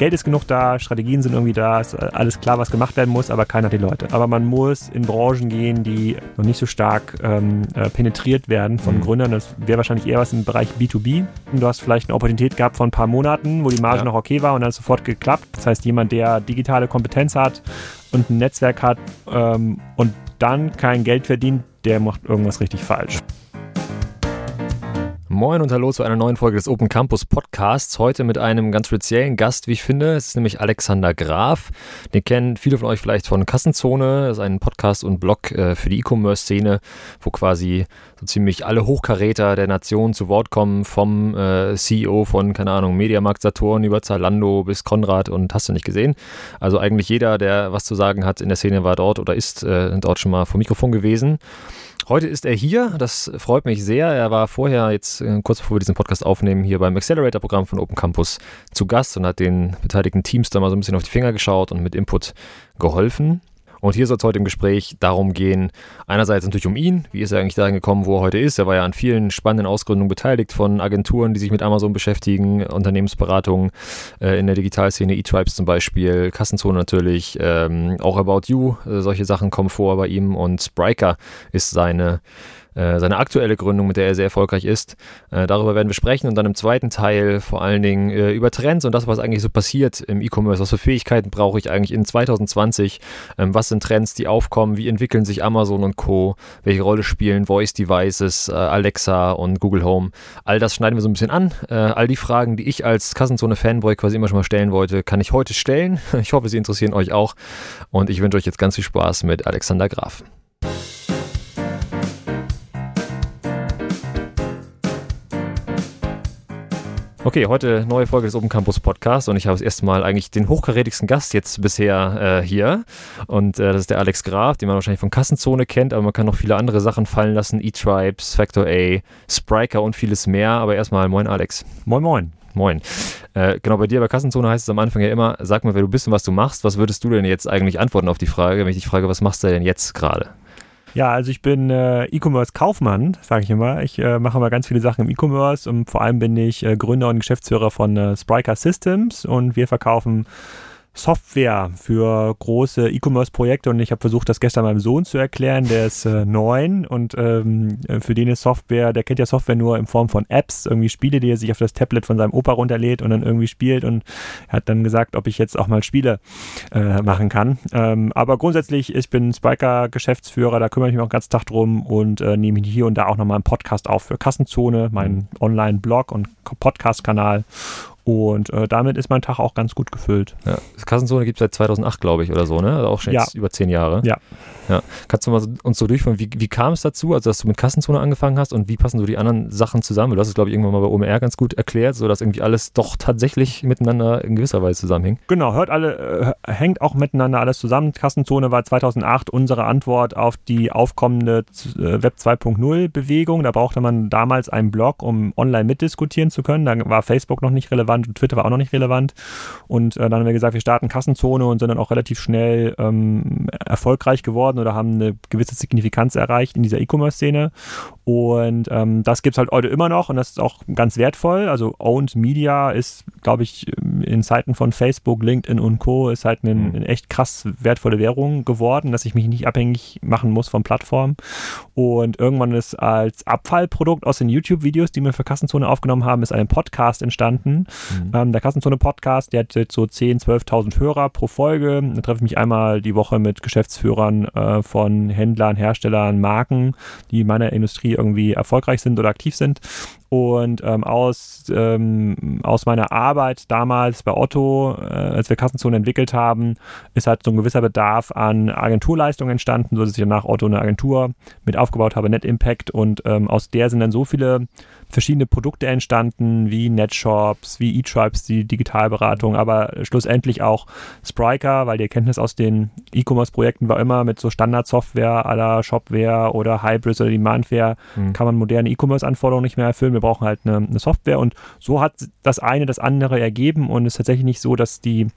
Geld ist genug da, Strategien sind irgendwie da, ist alles klar, was gemacht werden muss, aber keiner hat die Leute. Aber man muss in Branchen gehen, die noch nicht so stark ähm, äh, penetriert werden von mhm. Gründern. Das wäre wahrscheinlich eher was im Bereich B2B. Du hast vielleicht eine Opportunität gehabt von ein paar Monaten, wo die Marge ja. noch okay war und dann sofort geklappt. Das heißt, jemand, der digitale Kompetenz hat und ein Netzwerk hat ähm, und dann kein Geld verdient, der macht irgendwas richtig falsch. Moin und hallo zu einer neuen Folge des Open Campus Podcasts. Heute mit einem ganz speziellen Gast, wie ich finde. Es ist nämlich Alexander Graf. Den kennen viele von euch vielleicht von Kassenzone. Das ist ein Podcast und Blog äh, für die E-Commerce-Szene, wo quasi so ziemlich alle Hochkaräter der Nation zu Wort kommen. Vom äh, CEO von, keine Ahnung, Mediamarkt Saturn über Zalando bis Konrad und hast du nicht gesehen. Also eigentlich jeder, der was zu sagen hat in der Szene, war dort oder ist äh, dort schon mal vor Mikrofon gewesen. Heute ist er hier, das freut mich sehr. Er war vorher, jetzt äh, kurz bevor wir diesen Podcast aufnehmen, hier beim Accelerator-Programm von Open Campus zu Gast und hat den beteiligten Teams da mal so ein bisschen auf die Finger geschaut und mit Input geholfen. Und hier soll es heute im Gespräch darum gehen, einerseits natürlich um ihn, wie ist er eigentlich dahin gekommen, wo er heute ist. Er war ja an vielen spannenden Ausgründungen beteiligt von Agenturen, die sich mit Amazon beschäftigen, Unternehmensberatungen äh, in der Digitalszene, E-Tribes zum Beispiel, Kassenzone natürlich, ähm, auch About You, äh, solche Sachen kommen vor bei ihm. Und Spriker ist seine seine aktuelle Gründung, mit der er sehr erfolgreich ist. Äh, darüber werden wir sprechen und dann im zweiten Teil vor allen Dingen äh, über Trends und das, was eigentlich so passiert im E-Commerce. Was für Fähigkeiten brauche ich eigentlich in 2020? Ähm, was sind Trends, die aufkommen? Wie entwickeln sich Amazon und Co? Welche Rolle spielen Voice Devices, äh, Alexa und Google Home? All das schneiden wir so ein bisschen an. Äh, all die Fragen, die ich als Kassenzone-Fanboy quasi immer schon mal stellen wollte, kann ich heute stellen. Ich hoffe, sie interessieren euch auch und ich wünsche euch jetzt ganz viel Spaß mit Alexander Graf. Okay, heute neue Folge des Open Campus Podcasts und ich habe das erste Mal eigentlich den hochkarätigsten Gast jetzt bisher äh, hier und äh, das ist der Alex Graf, den man wahrscheinlich von Kassenzone kennt, aber man kann noch viele andere Sachen fallen lassen, E-Tribes, Factor A, Spriker und vieles mehr, aber erstmal moin Alex. Moin moin. Moin. Äh, genau, bei dir bei Kassenzone heißt es am Anfang ja immer, sag mal, wer du bist und was du machst. Was würdest du denn jetzt eigentlich antworten auf die Frage, wenn ich dich frage, was machst du denn jetzt gerade? Ja, also ich bin äh, E-Commerce-Kaufmann, sage ich immer. Ich äh, mache immer ganz viele Sachen im E-Commerce und vor allem bin ich äh, Gründer und Geschäftsführer von äh, Spriker Systems und wir verkaufen Software für große E-Commerce-Projekte und ich habe versucht, das gestern meinem Sohn zu erklären, der ist äh, neun und ähm, für den ist Software, der kennt ja Software nur in Form von Apps, irgendwie Spiele, die er sich auf das Tablet von seinem Opa runterlädt und dann irgendwie spielt und er hat dann gesagt, ob ich jetzt auch mal Spiele äh, machen kann. Ähm, aber grundsätzlich, ich bin Spiker-Geschäftsführer, da kümmere ich mich auch den ganzen Tag drum und äh, nehme hier und da auch nochmal einen Podcast auf für Kassenzone, meinen Online-Blog und Podcast-Kanal und äh, damit ist mein Tag auch ganz gut gefüllt. Ja. Das Kassenzone gibt es seit 2008, glaube ich, oder so, ne? Also auch schon jetzt ja. über zehn Jahre. Ja. ja. Kannst du mal uns so durchführen, wie, wie kam es dazu, also dass du mit Kassenzone angefangen hast und wie passen so die anderen Sachen zusammen? Du hast es, glaube ich, irgendwann mal bei OMR ganz gut erklärt, sodass irgendwie alles doch tatsächlich miteinander in gewisser Weise zusammenhängt. Genau, hört alle, äh, hängt auch miteinander alles zusammen. Kassenzone war 2008 unsere Antwort auf die aufkommende äh, Web 2.0 Bewegung. Da brauchte man damals einen Blog, um online mitdiskutieren zu können. Da war Facebook noch nicht relevant relevant und Twitter war auch noch nicht relevant. Und äh, dann haben wir gesagt, wir starten Kassenzone und sind dann auch relativ schnell ähm, erfolgreich geworden oder haben eine gewisse Signifikanz erreicht in dieser E-Commerce-Szene. Und ähm, das gibt es halt heute immer noch und das ist auch ganz wertvoll. Also Owned Media ist, glaube ich, in Zeiten von Facebook, LinkedIn und Co. ist halt eine, mhm. eine, echt krass wertvolle Währung geworden, dass ich mich nicht abhängig machen muss von Plattformen. Und irgendwann ist als Abfallprodukt aus den YouTube-Videos, die wir für Kassenzone aufgenommen haben, ist ein Podcast entstanden. Mhm. Ähm, der Kassenzone-Podcast, der hat jetzt so 10.000, 12.000 Hörer pro Folge. Da treffe ich mich einmal die Woche mit Geschäftsführern äh, von Händlern, Herstellern, Marken, die in meiner Industrie irgendwie erfolgreich sind oder aktiv sind. Und ähm, aus, ähm, aus meiner Arbeit damals bei Otto, äh, als wir Kassenzone entwickelt haben, ist halt so ein gewisser Bedarf an Agenturleistungen entstanden, so dass ich danach Otto eine Agentur mit aufgebaut habe, Net Impact. Und ähm, aus der sind dann so viele verschiedene Produkte entstanden, wie Netshops, wie eTribes, die Digitalberatung, aber schlussendlich auch Spriker, weil die Erkenntnis aus den E-Commerce-Projekten war immer mit so Standardsoftware aller Shopware oder Hybrids oder Demandware mhm. kann man moderne E-Commerce-Anforderungen nicht mehr erfüllen. Wir brauchen halt eine, eine, Software. Und so hat das eine das andere ergeben. Und es ist tatsächlich nicht so, dass die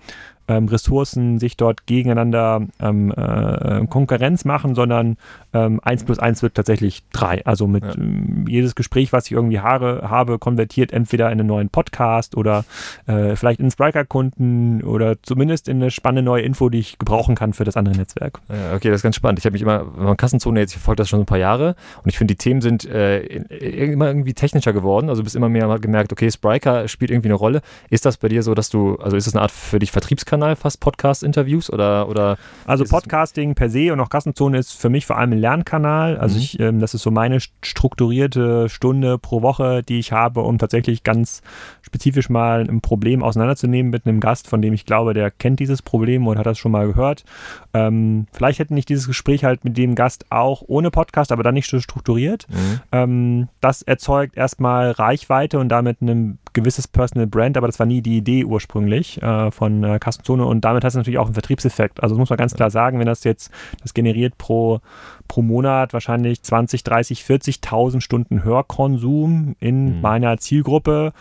ähm, Ressourcen sich dort gegeneinander ähm, äh, Konkurrenz machen, sondern ähm, 1 plus 1 wird tatsächlich 3. Also mit ja. ähm, jedes Gespräch, was ich irgendwie habe, habe, konvertiert entweder in einen neuen Podcast oder äh, vielleicht in Spriker-Kunden oder zumindest in eine spannende neue Info, die ich gebrauchen kann für das andere Netzwerk. Ja, okay, das ist ganz spannend. Ich habe mich immer, wenn man Kassenzone jetzt, ich verfolge das schon ein paar Jahre und ich finde, die Themen sind äh, immer irgendwie technischer geworden. Also du bist immer mehr gemerkt, okay, Spriker spielt irgendwie eine Rolle. Ist das bei dir so, dass du, also ist das eine Art für dich Vertriebskanal, fast Podcast-Interviews oder, oder? Also Podcasting per se und auch Kassenzone ist für mich vor allem ein Lernkanal. Also mhm. ich, ähm, das ist so meine strukturierte Stunde pro Woche, die ich habe, um tatsächlich ganz spezifisch mal ein Problem auseinanderzunehmen mit einem Gast, von dem ich glaube, der kennt dieses Problem und hat das schon mal gehört. Ähm, vielleicht hätte ich dieses Gespräch halt mit dem Gast auch ohne Podcast, aber dann nicht so strukturiert. Mhm. Ähm, das erzeugt erstmal Reichweite und damit ein gewisses Personal Brand, aber das war nie die Idee ursprünglich äh, von äh, Kassenzone und damit hat es natürlich auch einen Vertriebseffekt. Also das muss man ganz klar sagen, wenn das jetzt, das generiert pro, pro Monat wahrscheinlich 20, 30, 40.000 Stunden Hörkonsum in mhm. meiner Zielgruppe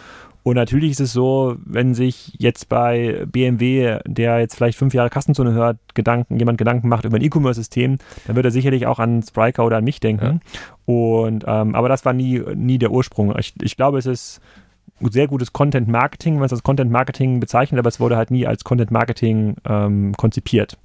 und natürlich ist es so, wenn sich jetzt bei BMW, der jetzt vielleicht fünf Jahre Kassenzone hört, Gedanken, jemand Gedanken macht über ein E-Commerce-System, dann wird er sicherlich auch an Spriker oder an mich denken. Ja. Und ähm, aber das war nie, nie der Ursprung. Ich, ich glaube, es ist sehr gutes Content Marketing, wenn es als Content Marketing bezeichnet, aber es wurde halt nie als Content Marketing ähm, konzipiert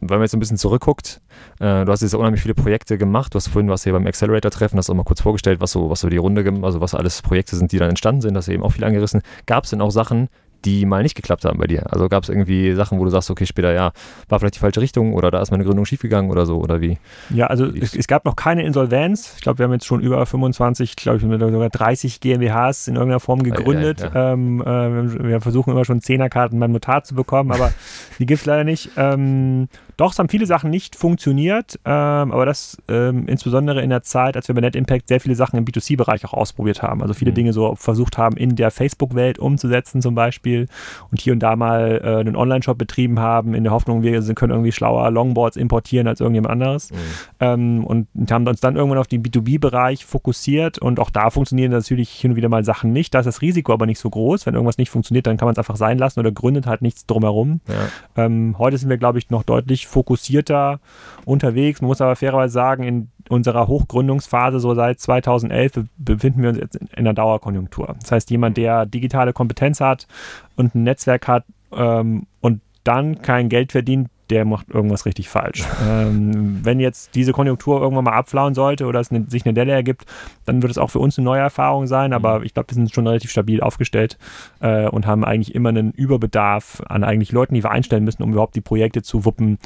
wenn man jetzt ein bisschen zurückguckt, äh, du hast jetzt unheimlich viele Projekte gemacht. Du hast vorhin was hier beim Accelerator-Treffen, hast auch mal kurz vorgestellt, was so, was so die Runde, also was alles Projekte sind, die dann entstanden sind, du eben auch viel angerissen. Gab es denn auch Sachen, die mal nicht geklappt haben bei dir? Also gab es irgendwie Sachen, wo du sagst, okay, später, ja, war vielleicht die falsche Richtung oder da ist meine Gründung schiefgegangen oder so oder wie? Ja, also es, es gab noch keine Insolvenz. Ich glaube, wir haben jetzt schon über 25, glaube ich, sogar 30 GmbHs in irgendeiner Form gegründet. Ja, ja. Ähm, äh, wir versuchen immer schon Zehnerkarten beim Notar zu bekommen, aber die gibt es leider nicht. Ähm, doch, es haben viele Sachen nicht funktioniert, ähm, aber das ähm, insbesondere in der Zeit, als wir bei Net Impact sehr viele Sachen im B2C-Bereich auch ausprobiert haben. Also viele mhm. Dinge so versucht haben, in der Facebook-Welt umzusetzen zum Beispiel und hier und da mal äh, einen Online-Shop betrieben haben, in der Hoffnung, wir können irgendwie schlauer Longboards importieren als irgendjemand anderes. Mhm. Ähm, und haben uns dann irgendwann auf den B2B-Bereich fokussiert und auch da funktionieren natürlich hin und wieder mal Sachen nicht. Da ist das Risiko aber nicht so groß. Wenn irgendwas nicht funktioniert, dann kann man es einfach sein lassen oder gründet halt nichts drumherum. Ja. Ähm, heute sind wir, glaube ich, noch deutlich fokussierter unterwegs. Man muss aber fairerweise sagen, in unserer Hochgründungsphase, so seit 2011, befinden wir uns jetzt in einer Dauerkonjunktur. Das heißt, jemand, der digitale Kompetenz hat und ein Netzwerk hat ähm, und dann kein Geld verdient, der macht irgendwas richtig falsch. ähm, wenn jetzt diese Konjunktur irgendwann mal abflauen sollte oder es ne, sich eine Delle ergibt, dann wird es auch für uns eine neue Erfahrung sein. Aber mhm. ich glaube, wir sind schon relativ stabil aufgestellt äh, und haben eigentlich immer einen Überbedarf an eigentlich Leuten, die wir einstellen müssen, um überhaupt die Projekte zu wuppen,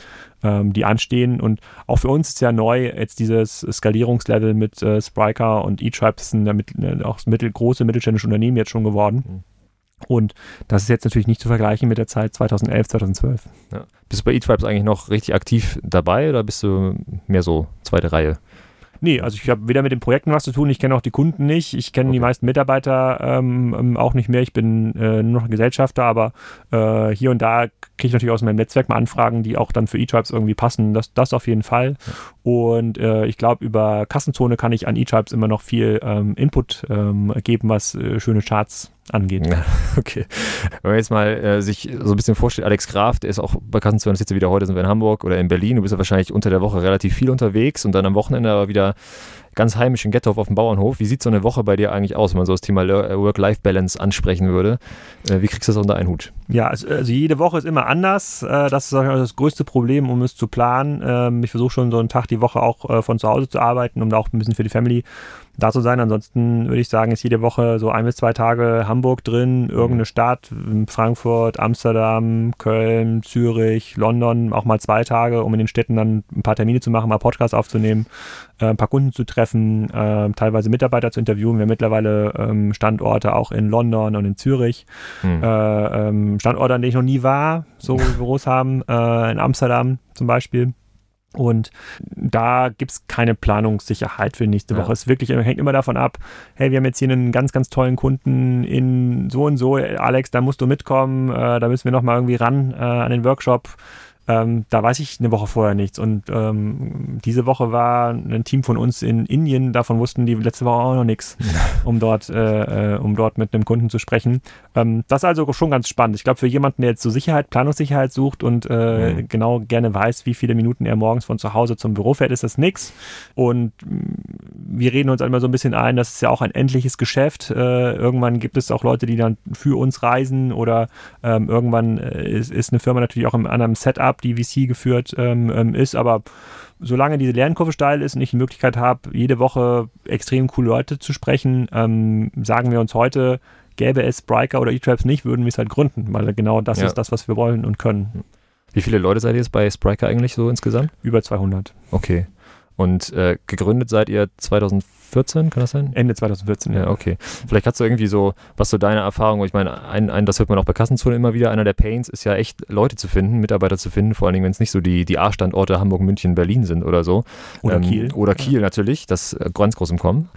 ähm, die anstehen. Und auch für uns ist ja neu jetzt dieses Skalierungslevel mit äh, Spriker und eTribe, das sind ja mit, äh, auch mittelgroße mittelständische Unternehmen jetzt schon geworden. Mhm. Und das ist jetzt natürlich nicht zu vergleichen mit der Zeit 2011, 2012. Ja. Bist du bei eTribes eigentlich noch richtig aktiv dabei oder bist du mehr so zweite Reihe? Nee, also ich habe weder mit den Projekten was zu tun, ich kenne auch die Kunden nicht, ich kenne okay. die meisten Mitarbeiter ähm, ähm, auch nicht mehr, ich bin äh, nur noch Gesellschafter, aber äh, hier und da kriege ich natürlich aus meinem Netzwerk mal Anfragen, die auch dann für eTribes irgendwie passen, das, das auf jeden Fall. Ja. Und äh, ich glaube, über Kassenzone kann ich an eTribes immer noch viel ähm, Input ähm, geben, was äh, schöne Charts angeht. Ja, okay. Wenn man jetzt mal äh, sich so ein bisschen vorstellt, Alex Graf, der ist auch bei Kassenzone, sitzt wieder heute sind wir in Hamburg oder in Berlin, du bist ja wahrscheinlich unter der Woche relativ viel unterwegs und dann am Wochenende aber wieder ganz heimisch in Gettorf auf dem Bauernhof. Wie sieht so eine Woche bei dir eigentlich aus, wenn man so das Thema äh, Work-Life-Balance ansprechen würde? Äh, wie kriegst du das unter einen Hut? Ja, also, also, jede Woche ist immer anders. Äh, das ist das größte Problem, um es zu planen. Ähm, ich versuche schon so einen Tag die Woche auch von zu Hause zu arbeiten, um da auch ein bisschen für die Family da zu sein. Ansonsten würde ich sagen, ist jede Woche so ein bis zwei Tage Hamburg drin, irgendeine Stadt, Frankfurt, Amsterdam, Köln, Zürich, London, auch mal zwei Tage, um in den Städten dann ein paar Termine zu machen, mal Podcasts aufzunehmen, äh, ein paar Kunden zu treffen, äh, teilweise Mitarbeiter zu interviewen. Wir haben mittlerweile ähm, Standorte auch in London und in Zürich. Hm. Äh, ähm, Standorte, an denen ich noch nie war, so Büros haben, äh, in Amsterdam zum Beispiel. Und da gibt es keine Planungssicherheit für nächste Woche. Ja. Es wirklich hängt immer davon ab, hey, wir haben jetzt hier einen ganz, ganz tollen Kunden in so und so, Alex, da musst du mitkommen, äh, da müssen wir nochmal irgendwie ran äh, an den Workshop. Ähm, da weiß ich eine Woche vorher nichts. Und ähm, diese Woche war ein Team von uns in Indien, davon wussten die letzte Woche auch noch nichts, um dort, äh, äh, um dort mit einem Kunden zu sprechen. Ähm, das ist also schon ganz spannend. Ich glaube, für jemanden, der jetzt so Sicherheit, Planungssicherheit sucht und äh, mhm. genau gerne weiß, wie viele Minuten er morgens von zu Hause zum Büro fährt, ist das nichts. Und wir reden uns einmal so ein bisschen ein, das ist ja auch ein endliches Geschäft. Äh, irgendwann gibt es auch Leute, die dann für uns reisen oder ähm, irgendwann äh, ist, ist, eine Firma natürlich auch in einem Setup, die VC geführt ähm, ähm, ist, aber solange diese Lernkurve steil ist und ich die Möglichkeit habe, jede Woche extrem coole Leute zu sprechen, ähm, sagen wir uns heute, gäbe es Spriker oder E-Traps nicht, würden wir es halt gründen, weil genau das ja. ist das, was wir wollen und können. Wie viele Leute seid ihr jetzt bei Spriker eigentlich so insgesamt? Über 200. Okay. Und äh, gegründet seid ihr 2014, kann das sein? Ende 2014, ja. okay. Vielleicht hast du irgendwie so, was so deine Erfahrung, ich meine, ein, ein, das hört man auch bei Kassenzone immer wieder, einer der Pains ist ja echt, Leute zu finden, Mitarbeiter zu finden, vor allen Dingen, wenn es nicht so die, die A-Standorte Hamburg, München, Berlin sind oder so. Oder ähm, Kiel. Oder Kiel ja. natürlich, das äh, ganz groß im Kommen.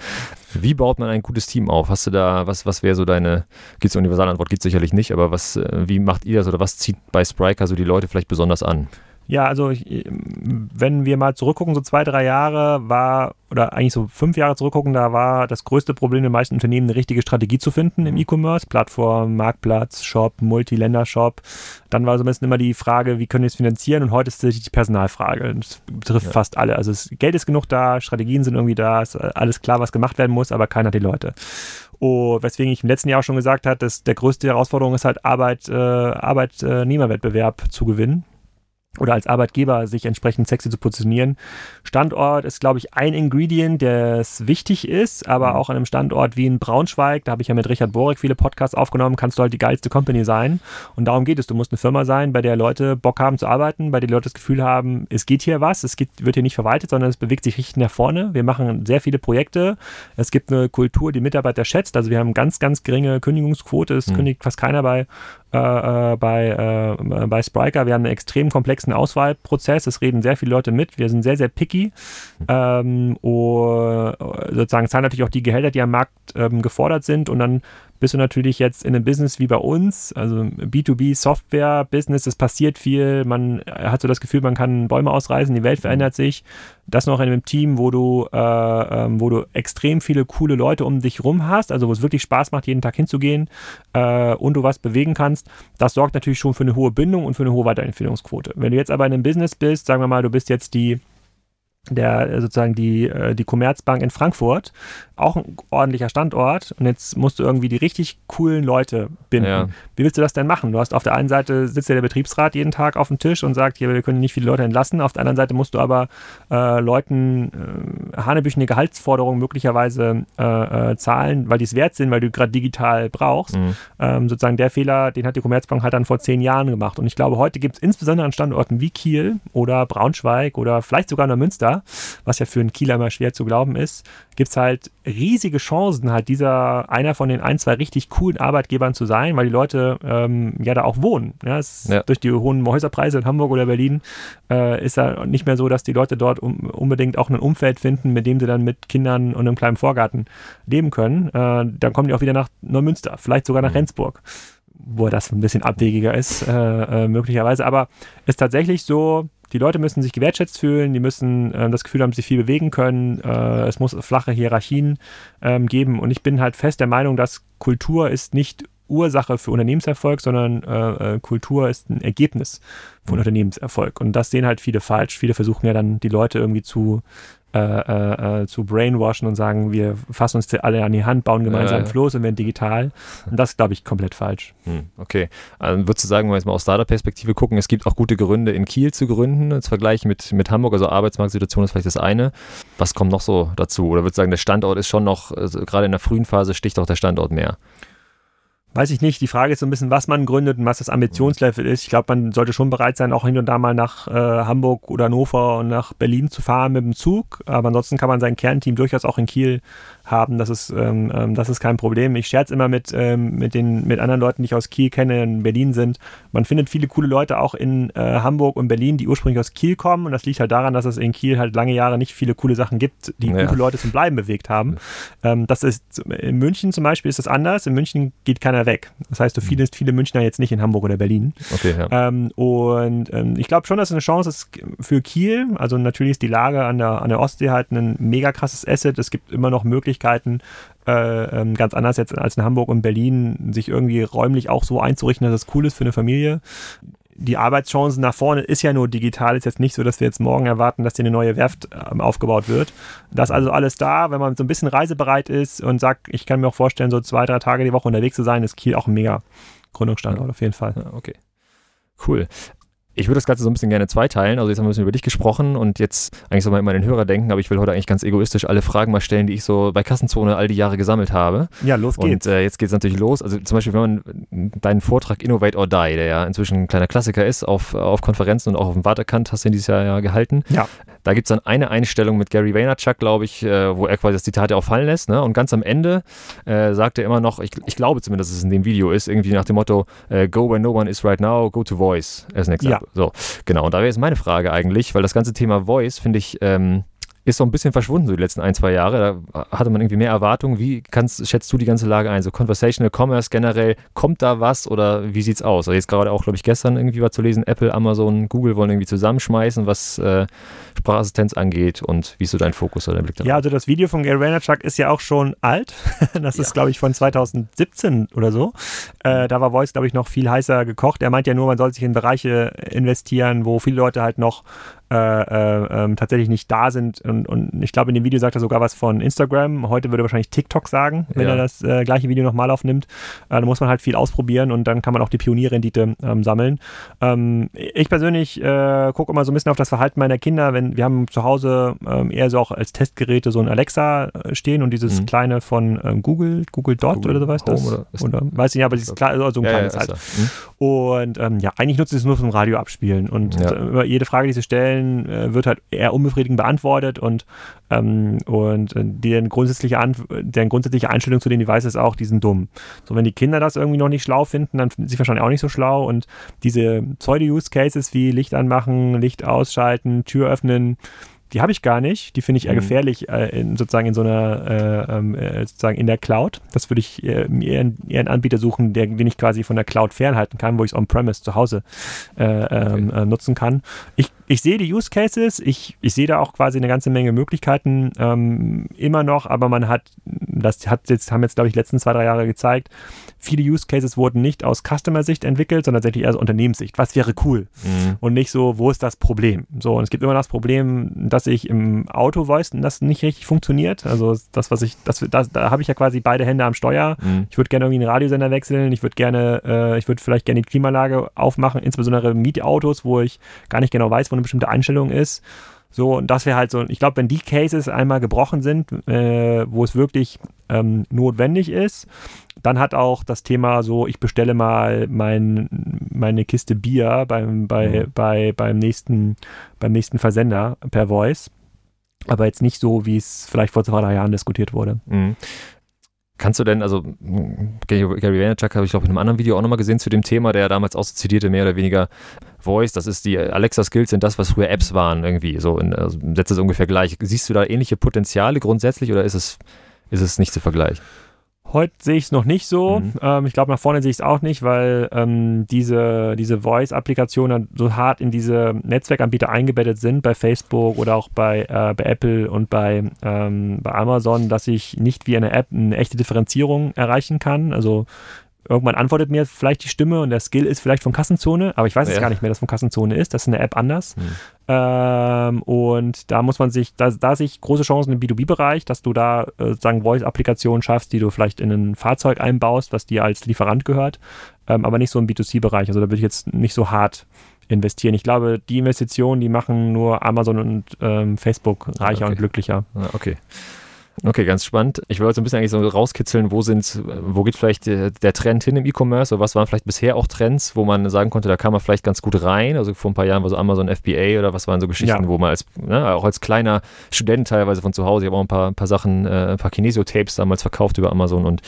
Wie baut man ein gutes Team auf? Hast du da, was, was wäre so deine, gibt es eine Universalantwort, gibt es sicherlich nicht, aber was, äh, wie macht ihr das oder was zieht bei Spriker so die Leute vielleicht besonders an? Ja, also ich, wenn wir mal zurückgucken, so zwei, drei Jahre war, oder eigentlich so fünf Jahre zurückgucken, da war das größte Problem in den meisten Unternehmen, eine richtige Strategie zu finden im mhm. E-Commerce, Plattform, Marktplatz, Shop, Multiländer-Shop. Dann war so ein bisschen immer die Frage, wie können wir es finanzieren? Und heute ist es die Personalfrage. Das betrifft ja. fast alle. Also das Geld ist genug da, Strategien sind irgendwie da, ist alles klar, was gemacht werden muss, aber keiner hat die Leute. Oh, weswegen ich im letzten Jahr auch schon gesagt habe, dass der größte Herausforderung ist halt Arbeit, äh, Arbeitnehmerwettbewerb zu gewinnen oder als Arbeitgeber sich entsprechend sexy zu positionieren. Standort ist, glaube ich, ein Ingredient, der wichtig ist, aber mhm. auch an einem Standort wie in Braunschweig, da habe ich ja mit Richard Borek viele Podcasts aufgenommen, kannst du halt die geilste Company sein. Und darum geht es. Du musst eine Firma sein, bei der Leute Bock haben zu arbeiten, bei der Leute das Gefühl haben, es geht hier was, es geht, wird hier nicht verwaltet, sondern es bewegt sich richtig nach vorne. Wir machen sehr viele Projekte. Es gibt eine Kultur, die Mitarbeiter schätzt. Also wir haben ganz, ganz geringe Kündigungsquote. Es mhm. kündigt fast keiner bei äh, äh, bei, äh, bei Spriker. Wir haben einen extrem komplexen Auswahlprozess. Es reden sehr viele Leute mit. Wir sind sehr, sehr picky. Ähm, und sozusagen zahlen natürlich auch die Gehälter, die am Markt ähm, gefordert sind. Und dann bist du natürlich jetzt in einem Business wie bei uns, also B2B Software Business, es passiert viel, man hat so das Gefühl, man kann Bäume ausreißen, die Welt verändert sich. Das noch in einem Team, wo du, äh, ähm, wo du extrem viele coole Leute um dich rum hast, also wo es wirklich Spaß macht, jeden Tag hinzugehen äh, und du was bewegen kannst. Das sorgt natürlich schon für eine hohe Bindung und für eine hohe Weiterempfehlungsquote. Wenn du jetzt aber in einem Business bist, sagen wir mal, du bist jetzt die der äh, sozusagen die, äh, die Commerzbank in Frankfurt, auch ein ordentlicher Standort und jetzt musst du irgendwie die richtig coolen Leute binden. Ja. Wie willst du das denn machen? Du hast auf der einen Seite sitzt ja der Betriebsrat jeden Tag auf dem Tisch und sagt, hier, wir können nicht viele Leute entlassen. Auf der anderen Seite musst du aber äh, Leuten äh, hanebüchene Gehaltsforderungen möglicherweise äh, äh, zahlen, weil die es wert sind, weil du gerade digital brauchst. Mhm. Ähm, sozusagen der Fehler, den hat die Commerzbank halt dann vor zehn Jahren gemacht. Und ich glaube, heute gibt es insbesondere an Standorten wie Kiel oder Braunschweig oder vielleicht sogar nur Münster, was ja für einen Kieler immer schwer zu glauben ist, gibt es halt riesige Chancen, halt dieser einer von den ein, zwei richtig coolen Arbeitgebern zu sein, weil die Leute ähm, ja da auch wohnen. Ja, ja. Durch die hohen Häuserpreise in Hamburg oder Berlin äh, ist ja nicht mehr so, dass die Leute dort um, unbedingt auch ein Umfeld finden, mit dem sie dann mit Kindern und einem kleinen Vorgarten leben können. Äh, dann kommen die auch wieder nach Neumünster, vielleicht sogar nach mhm. Rendsburg wo das ein bisschen abwegiger ist, äh, äh, möglicherweise. Aber ist tatsächlich so, die Leute müssen sich gewertschätzt fühlen, die müssen äh, das Gefühl haben, sie viel bewegen können. Äh, es muss flache Hierarchien ähm, geben. Und ich bin halt fest der Meinung, dass Kultur ist nicht Ursache für Unternehmenserfolg, sondern äh, äh Kultur ist ein Ergebnis von mhm. Unternehmenserfolg. Und das sehen halt viele falsch. Viele versuchen ja dann die Leute irgendwie zu äh, äh, äh, zu brainwashen und sagen, wir fassen uns alle an die Hand, bauen gemeinsam ja. Floß und werden digital. Und das glaube ich komplett falsch. Hm, okay. Also würdest du sagen, wenn wir jetzt mal aus Startup-Perspektive gucken, es gibt auch gute Gründe, in Kiel zu gründen, im Vergleich mit, mit Hamburg, also Arbeitsmarktsituation ist vielleicht das eine. Was kommt noch so dazu? Oder würdest du sagen, der Standort ist schon noch, also gerade in der frühen Phase sticht auch der Standort mehr? Weiß ich nicht. Die Frage ist so ein bisschen, was man gründet und was das Ambitionslevel ist. Ich glaube, man sollte schon bereit sein, auch hin und da mal nach äh, Hamburg oder Hannover und nach Berlin zu fahren mit dem Zug. Aber ansonsten kann man sein Kernteam durchaus auch in Kiel haben. Das ist, ähm, ähm, das ist kein Problem. Ich scherze immer mit, ähm, mit, den, mit anderen Leuten, die ich aus Kiel kenne, in Berlin sind. Man findet viele coole Leute auch in äh, Hamburg und Berlin, die ursprünglich aus Kiel kommen. Und das liegt halt daran, dass es in Kiel halt lange Jahre nicht viele coole Sachen gibt, die ja. gute Leute zum Bleiben bewegt haben. Ähm, das ist, in München zum Beispiel ist das anders. In München geht keiner weiter weg. Das heißt, du mhm. findest viele Münchner jetzt nicht in Hamburg oder Berlin. Okay, ja. Ähm, und ähm, ich glaube schon, dass es eine Chance ist für Kiel. Also natürlich ist die Lage an der, an der Ostsee halt ein mega krasses Asset. Es gibt immer noch Möglichkeiten, äh, ähm, ganz anders jetzt als in Hamburg und Berlin, sich irgendwie räumlich auch so einzurichten, dass es cool ist für eine Familie die Arbeitschancen nach vorne ist ja nur digital. Ist jetzt nicht so, dass wir jetzt morgen erwarten, dass hier eine neue Werft ähm, aufgebaut wird. Das ist also alles da. Wenn man so ein bisschen reisebereit ist und sagt, ich kann mir auch vorstellen, so zwei, drei Tage die Woche unterwegs zu sein, ist Kiel auch ein mega Gründungsstandort auf jeden Fall. Okay. Cool. Ich würde das Ganze so ein bisschen gerne zweiteilen. Also jetzt haben wir ein bisschen über dich gesprochen und jetzt eigentlich soll man immer an den Hörer denken, aber ich will heute eigentlich ganz egoistisch alle Fragen mal stellen, die ich so bei Kassenzone all die Jahre gesammelt habe. Ja, los geht's. Und äh, jetzt geht's natürlich los. Also zum Beispiel, wenn man deinen Vortrag Innovate or Die, der ja inzwischen ein kleiner Klassiker ist, auf, auf Konferenzen und auch auf dem Waterkant hast du ihn dieses Jahr ja gehalten. Ja. Da gibt es dann eine Einstellung mit Gary Vaynerchuk, glaube ich, äh, wo er quasi das Zitat ja auch fallen lässt. Ne? Und ganz am Ende äh, sagt er immer noch, ich, ich glaube zumindest, dass es in dem Video ist, irgendwie nach dem Motto, äh, go where no one is right now, go to voice, as an example. Ja. So, genau. Und da wäre jetzt meine Frage eigentlich, weil das ganze Thema Voice, finde ich, ähm, ist so ein bisschen verschwunden, so die letzten ein, zwei Jahre. Da hatte man irgendwie mehr Erwartungen. Wie kannst, schätzt du die ganze Lage ein? So Conversational Commerce generell, kommt da was oder wie sieht's aus? Also jetzt gerade auch, glaube ich, gestern irgendwie war zu lesen, Apple, Amazon, Google wollen irgendwie zusammenschmeißen, was äh, Sprachassistenz angeht und wie ist so dein Fokus oder dein Blick darauf? Ja, also das Video von Gary Vaynerchuk ist ja auch schon alt. das ist, glaube ich, von 2017 oder so. Äh, da war Voice, glaube ich, noch viel heißer gekocht. Er meint ja nur, man soll sich in Bereiche investieren, wo viele Leute halt noch äh, äh, ähm, tatsächlich nicht da sind. Und, und ich glaube, in dem Video sagt er sogar was von Instagram. Heute würde er wahrscheinlich TikTok sagen, wenn ja. er das äh, gleiche Video nochmal aufnimmt. Äh, da muss man halt viel ausprobieren und dann kann man auch die Pionierrendite ähm, sammeln. Ähm, ich persönlich äh, gucke immer so ein bisschen auf das Verhalten meiner Kinder. Wenn wir haben zu Hause ähm, eher so auch als Testgeräte so ein Alexa äh, stehen und dieses mhm. kleine von ähm, Google, Google Dot Google oder so weißt das? Oder, oder weiß ich nicht, aber dieses kleine, also ein ja, kleines ja, halt. Mhm. Und ähm, ja, eigentlich nutze ich es nur zum Radio abspielen und ja. jede Frage, die sie stellen, Fällen äh, wird halt eher unbefriedigend beantwortet und, ähm, und äh, deren, grundsätzliche deren grundsätzliche Einstellung zu den Devices ist auch, die sind dumm. So, wenn die Kinder das irgendwie noch nicht schlau finden, dann finden sie wahrscheinlich auch nicht so schlau und diese Pseudo-Use-Cases wie Licht anmachen, Licht ausschalten, Tür öffnen, die habe ich gar nicht. Die finde ich eher mhm. gefährlich, äh, in, sozusagen in so einer, äh, ähm, äh, sozusagen in der Cloud. Das würde ich äh, eher, eher einen Anbieter suchen, der, den ich quasi von der Cloud fernhalten kann, wo ich es on-premise zu Hause äh, ähm, okay. Äh, nutzen kann. Ich, ich sehe die Use Cases, ich, ich sehe da auch quasi eine ganze Menge Möglichkeiten ähm, immer noch, aber man hat, das hat jetzt, haben jetzt, glaube ich, die letzten zwei, drei Jahre gezeigt, viele Use Cases wurden nicht aus Customer-Sicht entwickelt, sondern tatsächlich eher aus Unternehmenssicht. Was wäre cool? Mhm. Und nicht so, wo ist das Problem? So, und es gibt immer das Problem, dass ich im Auto Voice das nicht richtig funktioniert. Also das, was ich, das, das da habe ich ja quasi beide Hände am Steuer. Mhm. Ich würde gerne irgendwie einen Radiosender wechseln, ich würde gerne, äh, ich würde vielleicht gerne die Klimaanlage aufmachen, insbesondere Mietautos, wo ich gar nicht genau weiß, wo eine bestimmte Einstellung ist. So, und das wäre halt so, ich glaube, wenn die Cases einmal gebrochen sind, äh, wo es wirklich ähm, notwendig ist, dann hat auch das Thema so, ich bestelle mal mein, meine Kiste Bier beim, bei, mhm. bei, beim, nächsten, beim nächsten Versender per Voice. Aber jetzt nicht so, wie es vielleicht vor zwei, drei Jahren diskutiert wurde. Mhm. Kannst du denn, also Gary Vaynerchuk habe ich glaube ich in einem anderen Video auch nochmal gesehen zu dem Thema, der damals auch so zitierte, mehr oder weniger Voice, das ist die Alexa-Skills sind das, was früher Apps waren irgendwie, so in, also setzt es ungefähr gleich. Siehst du da ähnliche Potenziale grundsätzlich oder ist es, ist es nicht zu vergleichen? Heute sehe ich es noch nicht so. Mhm. Ähm, ich glaube, nach vorne sehe ich es auch nicht, weil ähm, diese, diese Voice-Applikationen so hart in diese Netzwerkanbieter eingebettet sind, bei Facebook oder auch bei, äh, bei Apple und bei, ähm, bei Amazon, dass ich nicht wie eine App eine echte Differenzierung erreichen kann. Also Irgendwann antwortet mir vielleicht die Stimme und der Skill ist vielleicht von Kassenzone, aber ich weiß ja. es gar nicht mehr, dass von Kassenzone ist. Das ist eine App anders. Hm. Ähm, und da muss man sich, da, da sehe ich große Chancen im B2B-Bereich, dass du da äh, sozusagen Voice-Applikationen schaffst, die du vielleicht in ein Fahrzeug einbaust, was dir als Lieferant gehört, ähm, aber nicht so im B2C-Bereich. Also da würde ich jetzt nicht so hart investieren. Ich glaube, die Investitionen, die machen nur Amazon und ähm, Facebook reicher okay. und glücklicher. okay. Okay, ganz spannend. Ich wollte so ein bisschen eigentlich so rauskitzeln, wo sind, wo geht vielleicht der, Trend hin im E-Commerce oder was waren vielleicht bisher auch Trends, wo man sagen konnte, da kam man vielleicht ganz gut rein. Also vor ein paar Jahren war so Amazon FBA oder was waren so Geschichten, ja. wo man als, ne, auch als kleiner Student teilweise von zu Hause, ich habe auch ein paar, ein paar Sachen, äh, ein paar Kinesio-Tapes damals verkauft über Amazon und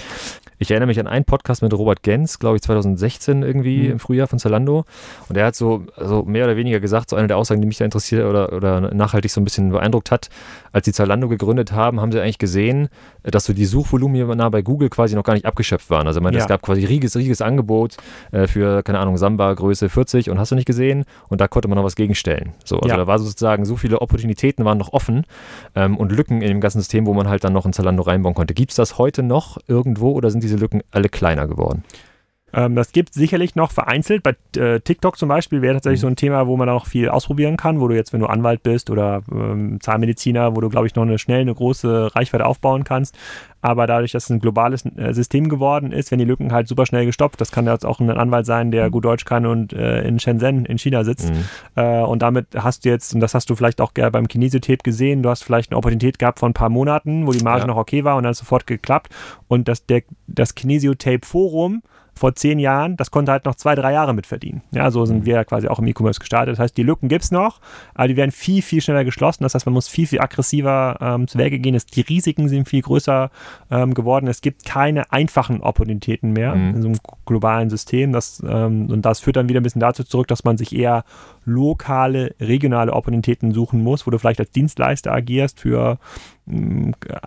Ich erinnere mich an einen Podcast mit Robert Gens, glaube ich 2016 irgendwie mhm. im Frühjahr von Zalando. Und er hat so also mehr oder weniger gesagt, so eine der Aussagen, die mich da interessiert oder, oder nachhaltig so ein bisschen beeindruckt hat, als sie Zalando gegründet haben, haben sie eigentlich gesehen, dass so die Suchvolumen bei Google quasi noch gar nicht abgeschöpft waren. Also ich meine, ja. es gab quasi riesiges, riesiges Angebot äh, für, keine Ahnung, Samba Größe 40 und hast du nicht gesehen und da konnte man noch was gegenstellen. So, also ja. da war sozusagen so viele Opportunitäten waren noch offen ähm, und Lücken in dem ganzen System, wo man halt dann noch ein Zalando reinbauen konnte. Gibt es das heute noch irgendwo oder sind diese Lücken alle kleiner geworden? Ähm, das gibt sicherlich noch vereinzelt. Bei äh, TikTok zum Beispiel wäre tatsächlich mhm. so ein Thema, wo man auch viel ausprobieren kann, wo du jetzt, wenn du Anwalt bist oder ähm, Zahnmediziner, wo du, glaube ich, noch eine schnell eine große Reichweite aufbauen kannst. Aber dadurch, dass es ein globales äh, System geworden ist, wenn die Lücken halt super schnell gestoppt, das kann jetzt auch ein Anwalt sein, der mhm. gut Deutsch kann und äh, in Shenzhen in China sitzt. Mhm. Äh, und damit hast du jetzt, und das hast du vielleicht auch beim Kinesiotap gesehen, du hast vielleicht eine Opportunität gehabt von ein paar Monaten, wo die Marge ja. noch okay war und dann sofort geklappt. Und das, der, das Kinesiotape-Forum vor zehn Jahren, das konnte halt noch zwei, drei Jahre mitverdienen. Ja, so sind mhm. wir quasi auch im E-Commerce gestartet. Das heißt, die Lücken gibt es noch, aber die werden viel, viel schneller geschlossen. Das heißt, man muss viel, viel aggressiver ähm, zu Werke gehen. die Risiken sind viel größer ähm, geworden. Es gibt keine einfachen Opportunitäten mehr mhm. in so einem globalen System. Das, ähm, und das führt dann wieder ein bisschen dazu zurück, dass man sich eher lokale, regionale Opportunitäten suchen muss, wo du vielleicht als Dienstleister agierst für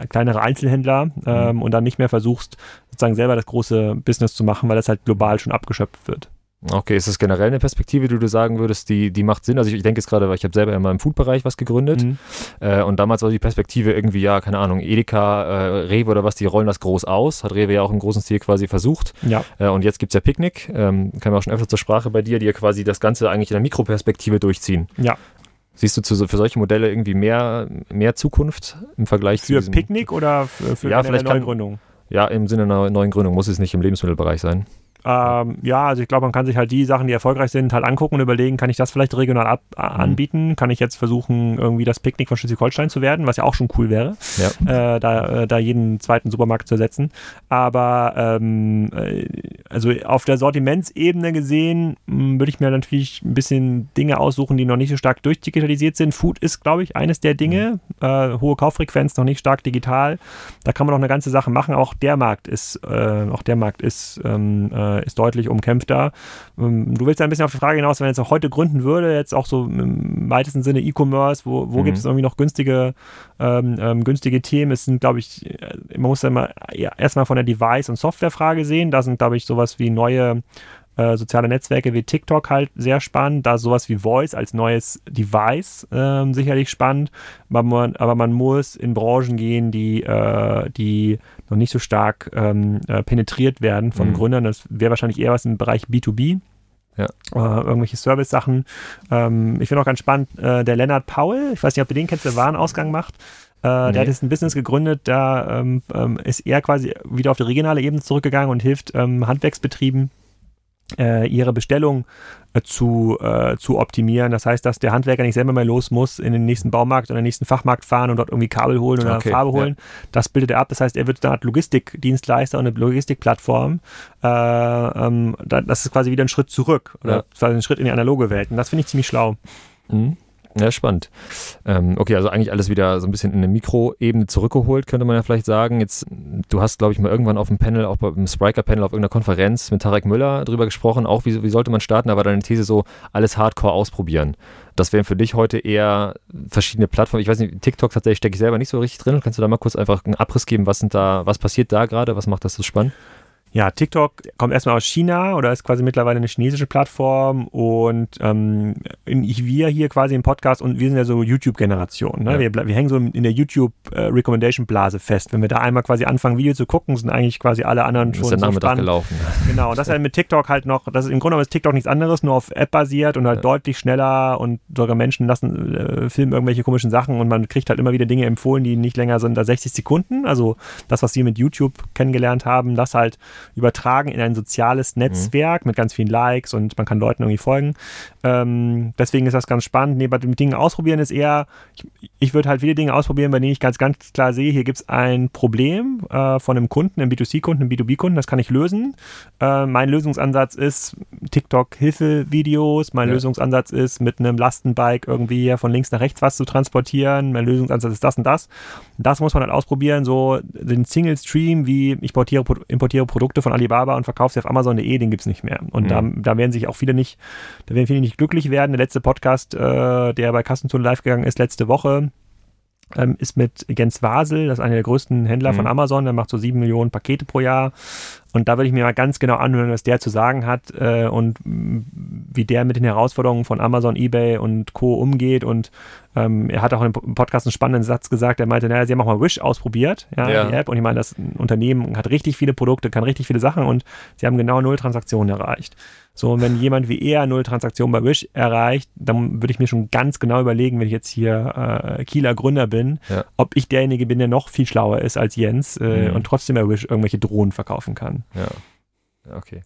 kleinere Einzelhändler ähm, mhm. und dann nicht mehr versuchst, sozusagen selber das große Business zu machen, weil das halt global schon abgeschöpft wird. Okay, ist das generell eine Perspektive, die du sagen würdest, die, die macht Sinn? Also ich, ich denke jetzt gerade, weil ich habe selber in meinem Food-Bereich was gegründet mhm. äh, und damals war die Perspektive irgendwie, ja, keine Ahnung, Edeka, äh, Rewe oder was, die rollen das groß aus, hat Rewe ja auch im großen Stil quasi versucht. Ja. Äh, und jetzt gibt es ja Picknick, ähm, kam auch schon öfter zur Sprache bei dir, die ja quasi das Ganze eigentlich in der Mikroperspektive durchziehen. Ja. Siehst du zu, für solche Modelle irgendwie mehr, mehr Zukunft im Vergleich für zu Für Picknick oder für, für ja, vielleicht eine Neugründung? Ja, im Sinne einer neuen Gründung muss es nicht im Lebensmittelbereich sein. Ähm, ja, also ich glaube, man kann sich halt die Sachen, die erfolgreich sind, halt angucken und überlegen, kann ich das vielleicht regional ab, äh, mhm. anbieten? Kann ich jetzt versuchen, irgendwie das Picknick von Schleswig-Holstein zu werden, was ja auch schon cool wäre, ja. äh, da, äh, da jeden zweiten Supermarkt zu ersetzen. Aber ähm, äh, also auf der Sortimentsebene gesehen hm, würde ich mir natürlich ein bisschen Dinge aussuchen, die noch nicht so stark durchdigitalisiert sind. Food ist, glaube ich, eines der Dinge. Mhm. Äh, hohe Kauffrequenz, noch nicht stark digital. Da kann man noch eine ganze Sache machen. Auch der Markt ist, äh, auch der Markt ist ähm, äh, ist deutlich umkämpfter. Ähm, du willst ja ein bisschen auf die Frage hinaus, wenn jetzt auch heute gründen würde, jetzt auch so im weitesten Sinne E-Commerce, wo, wo mhm. gibt es irgendwie noch günstige, ähm, ähm, günstige Themen? Es sind, glaube ich, äh, man muss ja mal erstmal von der Device- und Softwarefrage sehen. Da sind, glaube ich, sowas wie neue äh, soziale Netzwerke wie TikTok halt sehr spannend. Da sowas wie Voice als neues Device äh, sicherlich spannend. Aber man, aber man, muss in Branchen gehen, die, äh, die noch nicht so stark ähm, äh, penetriert werden von mhm. Gründern. Das wäre wahrscheinlich eher was im Bereich B2B. Ja. Äh, irgendwelche Service-Sachen. Ähm, ich finde auch ganz spannend, äh, der Lennart Paul, ich weiß nicht, ob du den kennst, der Warenausgang macht. Äh, nee. Der hat jetzt ein Business gegründet, da ähm, ähm, ist er quasi wieder auf die regionale Ebene zurückgegangen und hilft ähm, Handwerksbetrieben ihre Bestellung äh, zu, äh, zu optimieren. Das heißt, dass der Handwerker nicht selber mehr los muss, in den nächsten Baumarkt oder den nächsten Fachmarkt fahren und dort irgendwie Kabel holen oder okay, Farbe holen. Ja. Das bildet er ab. Das heißt, er wird eine Art Logistikdienstleister und eine Logistikplattform. Äh, ähm, das ist quasi wieder ein Schritt zurück oder ja. ein Schritt in die analoge Welt. Und das finde ich ziemlich schlau. Mhm. Ja, spannend. Ähm, okay, also eigentlich alles wieder so ein bisschen in eine Mikroebene zurückgeholt, könnte man ja vielleicht sagen. Jetzt, du hast, glaube ich, mal irgendwann auf dem Panel, auch beim Spriker-Panel auf irgendeiner Konferenz mit Tarek Müller drüber gesprochen, auch wie, wie sollte man starten, da war deine These so, alles Hardcore ausprobieren. Das wären für dich heute eher verschiedene Plattformen. Ich weiß nicht, TikTok tatsächlich stecke ich selber nicht so richtig drin. Kannst du da mal kurz einfach einen Abriss geben, was sind da, was passiert da gerade, was macht das so spannend? Ja, TikTok kommt erstmal aus China oder ist quasi mittlerweile eine chinesische Plattform und ähm, wir hier quasi im Podcast und wir sind ja so YouTube-Generation. Ne? Ja. Wir, wir, hängen so in der YouTube-Recommendation-Blase äh, fest. Wenn wir da einmal quasi anfangen, Video zu gucken, sind eigentlich quasi alle anderen schon ist der so Nachmittag spannend. gelaufen. Genau, und das ist halt mit TikTok halt noch, das ist, im Grunde genommen ist TikTok nichts anderes, nur auf App basiert und halt ja. deutlich schneller und sogar Menschen lassen, äh, filmen irgendwelche komischen Sachen und man kriegt halt immer wieder Dinge empfohlen, die nicht länger sind als 60 Sekunden. Also das, was wir mit YouTube kennengelernt haben, das halt übertragen in ein soziales mhm. Netzwerk mhm. mit ganz vielen Likes und man kann Leuten irgendwie folgen. Ähm, deswegen ist das ganz spannend. Neben den Dingen ausprobieren ist eher, ich, ich würde halt viele Dinge ausprobieren, bei denen ich ganz, ganz klar sehe, hier gibt es ein Problem äh, von einem Kunden, einem B2C-Kunden, einem B2B-Kunden, das kann ich lösen. Äh, mein Lösungsansatz ist TikTok-Hilfe-Videos, mein ja. Lösungsansatz ist mit einem Lastenbike irgendwie von links nach rechts was zu transportieren, mein Lösungsansatz ist das und das. Das muss man halt ausprobieren, so den Single-Stream, wie ich importiere, importiere Produkte von Alibaba und verkaufe sie auf Amazon.de, den gibt es nicht mehr. Und mhm. da, da werden sich auch viele nicht, da werden viele nicht glücklich werden. Der letzte Podcast, äh, der bei Kassenzone live gegangen ist, letzte Woche, ähm, ist mit Jens Wasel, das ist einer der größten Händler mhm. von Amazon, der macht so sieben Millionen Pakete pro Jahr. Und da würde ich mir mal ganz genau anhören, was der zu sagen hat äh, und wie der mit den Herausforderungen von Amazon, eBay und Co. umgeht. Und ähm, er hat auch im Podcast einen spannenden Satz gesagt. Er meinte, naja, sie haben auch mal Wish ausprobiert, ja, ja. die App. Und ich meine, das Unternehmen hat richtig viele Produkte, kann richtig viele Sachen und sie haben genau null Transaktionen erreicht. So, und wenn jemand wie er null Transaktionen bei Wish erreicht, dann würde ich mir schon ganz genau überlegen, wenn ich jetzt hier äh, Kieler Gründer bin, ja. ob ich derjenige bin, der noch viel schlauer ist als Jens äh, mhm. und trotzdem bei Wish irgendwelche Drohnen verkaufen kann. Ja. Okay.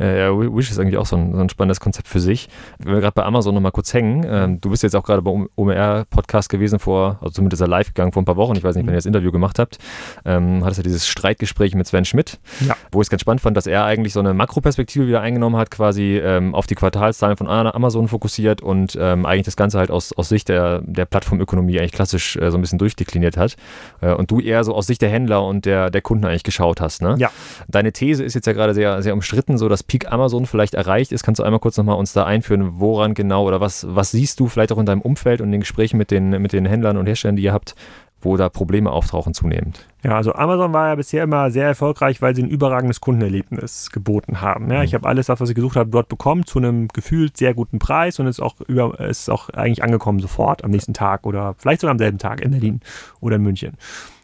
Äh, ja, Wish ist eigentlich auch so ein, so ein spannendes Konzept für sich. Wenn wir gerade bei Amazon nochmal kurz hängen, ähm, du bist jetzt auch gerade beim OMR-Podcast gewesen vor, also zumindest ist er live gegangen vor ein paar Wochen, ich weiß nicht, wenn ihr das Interview gemacht habt, ähm, hattest ja dieses Streitgespräch mit Sven Schmidt, ja. wo ich es ganz spannend fand, dass er eigentlich so eine Makroperspektive wieder eingenommen hat, quasi ähm, auf die Quartalszahlen von Amazon fokussiert und ähm, eigentlich das Ganze halt aus, aus Sicht der, der Plattformökonomie eigentlich klassisch äh, so ein bisschen durchdekliniert hat. Äh, und du eher so aus Sicht der Händler und der, der Kunden eigentlich geschaut hast. Ne? Ja. Deine These ist jetzt ja gerade sehr, sehr umstritten, so dass Peak Amazon vielleicht erreicht ist. Kannst du einmal kurz nochmal uns da einführen, woran genau oder was, was siehst du vielleicht auch in deinem Umfeld und in den Gesprächen mit den, mit den Händlern und Herstellern, die ihr habt, wo da Probleme auftauchen zunehmend? Ja, also Amazon war ja bisher immer sehr erfolgreich, weil sie ein überragendes Kundenerlebnis geboten haben. Ja, mhm. Ich habe alles das, was ich gesucht habe, dort bekommen, zu einem gefühlt sehr guten Preis und ist auch, über, ist auch eigentlich angekommen sofort am nächsten Tag oder vielleicht sogar am selben Tag in Berlin oder in München.